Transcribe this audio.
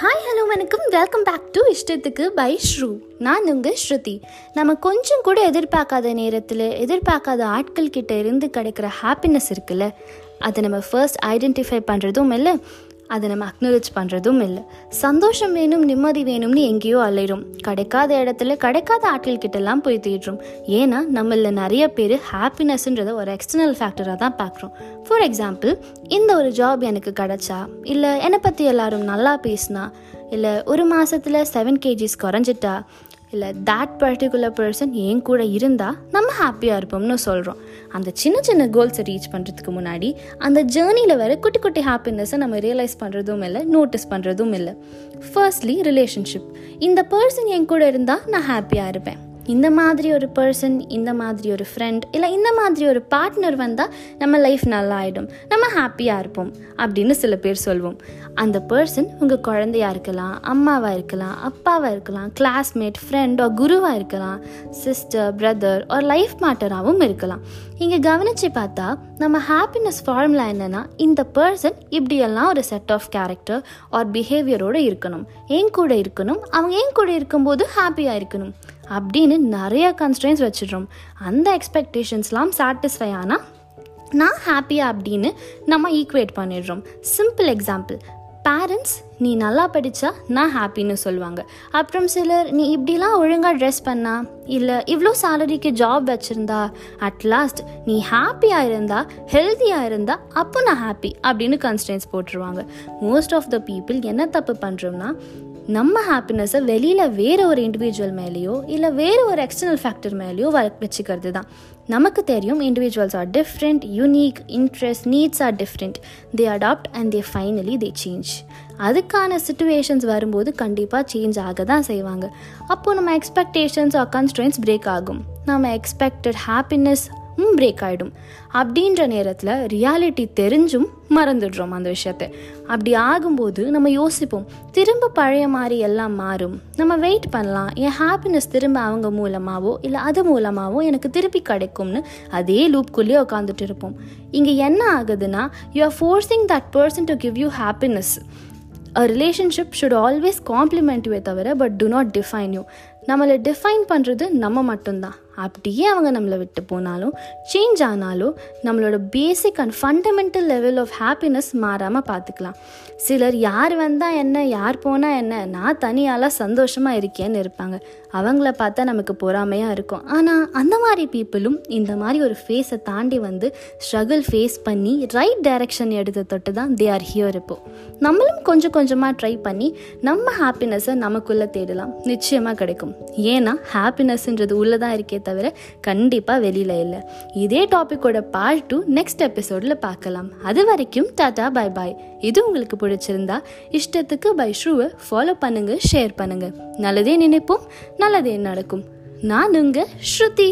Hi hello வணக்கம். Welcome back to இஷ்டத்துக்கு by ஸ்ரூ நான் உங்கள் ஸ்ருதி. நம்ம கொஞ்சம் கூட எதிர்பார்க்காத நேரத்தில் எதிர்பார்க்காத ஆட்கள் கிட்ட இருந்து கிடைக்கிற ஹாப்பினஸ் இருக்குல்ல அதை நம்ம ஃபர்ஸ்ட் ஐடென்டிஃபை பண்ணுறதும் இல்லை அதை நம்ம அக்னாலேஜ் பண்ணுறதும் இல்லை. சந்தோஷம் வேணும் நிம்மதி வேணும்னு எங்கேயோ அலையிறோம். கிடைக்காத இடத்துல கிடைக்காத ஆட்கள் கிட்டலாம் போய் தேடுறோம். ஏன்னா நம்மள நிறைய பேர் ஹாப்பினஸ்ன்றத ஒரு எக்ஸ்டர்னல் ஃபேக்டராக தான் பார்க்குறோம். ஃபார் எக்ஸாம்பிள் இந்த ஒரு ஜாப் எனக்கு கிடச்சா இல்லை என்னை பற்றி எல்லாரும் நல்லா பேசினா இல்லை ஒரு மாதத்தில் செவன் கேஜிஸ் குறைஞ்சிட்டா இல்லை தேட் பர்டிகுலர் பர்சன் என் கூட இருந்தால் நம்ம ஹாப்பியாக இருப்போம்னு சொல்கிறோம் அந்த சின்ன சின்ன கோல்ஸை ரீச் பண்ணுறதுக்கு முன்னாடி அந்த ஜேர்னியில் வர குட்டி குட்டி ஹாப்பினஸை நம்ம ரியலைஸ் பண்ணுறதும் இல்லை நோட்டீஸ் பண்ணுறதும் இல்லை. ஃபர்ஸ்ட்லி ரிலேஷன்ஷிப் இந்த பர்சன் என் கூட இருந்தால் நான் ஹாப்பியாக இருப்பேன். இந்த மாதிரி ஒரு பர்சன் இந்த மாதிரி ஒரு ஃப்ரெண்ட் இல்லை இந்த மாதிரி ஒரு பார்ட்னர் வந்தால் நம்ம லைஃப் நல்லா ஆகிடும் நம்ம ஹாப்பியாக இருப்போம் அப்படின்னு சில பேர் சொல்வோம். அந்த பர்சன் உங்கள் குழந்தையாக இருக்கலாம் அம்மாவாக இருக்கலாம் அப்பாவாக இருக்கலாம் கிளாஸ்மேட் ஃப்ரெண்ட் ஒரு குருவாக இருக்கலாம் சிஸ்டர் பிரதர் ஒரு லைஃப் மாட்டராகவும் இருக்கலாம். இங்கே கவனித்து பார்த்தா நம்ம ஹாப்பினஸ் ஃபார்முலா என்னென்னா இந்த பர்சன் இப்படியெல்லாம் ஒரு செட் ஆஃப் கேரக்டர் ஆர் பிஹேவியரோடு இருக்கணும். என் கூட இருக்கணும். அவங்க என் கூட இருக்கும்போது ஹாப்பியாக இருக்கணும். அப்படின்னு நிறைய கன்ஸ்டன்ஸ் வச்சிடுறோம். அந்த எக்ஸ்பெக்டேஷன்ஸ்லாம் சாட்டிஸ்ஃபை ஆனால் நான் ஹாப்பியாக அப்படின்னு நம்ம ஈக்குவேட் பண்ணிடுறோம். சிம்பிள் எக்ஸாம்பிள் பேரண்ட்ஸ் நீ நல்லா படித்தா நான் ஹாப்பின்னு சொல்லுவாங்க. அப்புறம் சிலர் நீ இப்படிலாம் ஒழுங்காக ட்ரெஸ் பண்ணா இல்லை இவ்வளோ சேலரிக்கு ஜாப் வச்சுருந்தா அட்லாஸ்ட் நீ ஹாப்பியாக இருந்தா ஹெல்த்தியாக இருந்தா அப்போ நான் ஹாப்பி அப்படின்னு கன்ஸ்டன்ஸ் போட்டுருவாங்க. மோஸ்ட் ஆஃப் த பீப்புள் என்ன தப்பு பண்ணுறோம்னா நம்ம ஹாப்பினஸை வெளியில் வேறு ஒரு இண்டிவிஜுவல் மேலேயோ இல்லை வேறு ஒரு எக்ஸ்டர்னல் ஃபேக்டர் மேலேயோ வ வச்சுக்கிறது தான் நமக்கு தெரியும் individuals are different unique interest needs are different they adapt and they finally they change அதுக்கான சுச்சுவேஷன்ஸ் வரும்போது கண்டிப்பாக சேஞ்ச் ஆக தான் செய்வாங்க. அப்போது நம்ம எக்ஸ்பெக்டேஷன்ஸ் ஆர் கன்ஸ்ட்ரெயின்ஸ் பிரேக் ஆகும். நம்ம எக்ஸ்பெக்டட் ஹாப்பினஸ் பிரேக் ஆகிடும் அப்படின்ற நேரத்தில் ரியாலிட்டி தெரிஞ்சும் மறந்துடுறோம் அந்த விஷயத்த. அப்படி ஆகும்போது நம்ம யோசிப்போம் திரும்ப பழைய மாதிரி எல்லாம் மாறும். நம்ம வெயிட் பண்ணலாம் என் ஹாப்பினஸ் திரும்ப அவங்க மூலமாகவோ இல்லை அது மூலமாகவோ எனக்கு திருப்பி கிடைக்கும்னு அதே லூப்குள்ளேயே உட்காந்துட்டு இருப்போம். இங்கே என்ன ஆகுதுன்னா you are forcing that person to give you happiness a relationship should always complement you தவிர but do not define you நம்மளை டிஃபைன் பண்ணுறது நம்ம மட்டும்தான். அப்படியே அவங்க நம்மளை விட்டு போனாலும் சேஞ்ச் ஆனாலும் நம்மளோட basic and fundamental level of happiness மாறாமல் பார்த்துக்கலாம். சிலர் யார் வந்தால் என்ன யார் போனால் என்ன நான் தனியால் சந்தோஷமாக இருக்கேன்னு இருப்பாங்க. அவங்கள பார்த்தா நமக்கு பொறாமையாக இருக்கும். ஆனால் அந்த மாதிரி பீப்புளும் இந்த மாதிரி ஒரு ஃபேஸை தாண்டி வந்து ஸ்ட்ரகிள் ஃபேஸ் பண்ணி ரைட் டைரக்ஷன் எடுத்த தொட்டு தான் தே ஆர் ஹியர் இப்போ. நம்மளும் கொஞ்சம் கொஞ்சமாக ட்ரை பண்ணி நம்ம ஹாப்பினஸை நமக்குள்ளே தேடலாம். நிச்சயமாக கிடைக்கும். ஏன்னா ஹாப்பினஸ்ன்றது உள்ளே தான் இருக்கே தவிர கண்டிப்பாக வெளியில் இல்லை. இதே டாப்பிக்கோட பார்ட் டூ நெக்ஸ்ட் எபிசோடில் பார்க்கலாம். அது வரைக்கும் டாடா பை பாய் இது உங்களுக்கு பிடிச்சிருந்தா இஷ்டத்துக்கு பை ஷூவை ஃபாலோ பண்ணுங்கள் ஷேர் பண்ணுங்கள் நல்லதே நினைப்போம் நல்லதே நடக்கும். நான் உங்கள் ஸ்ருதி.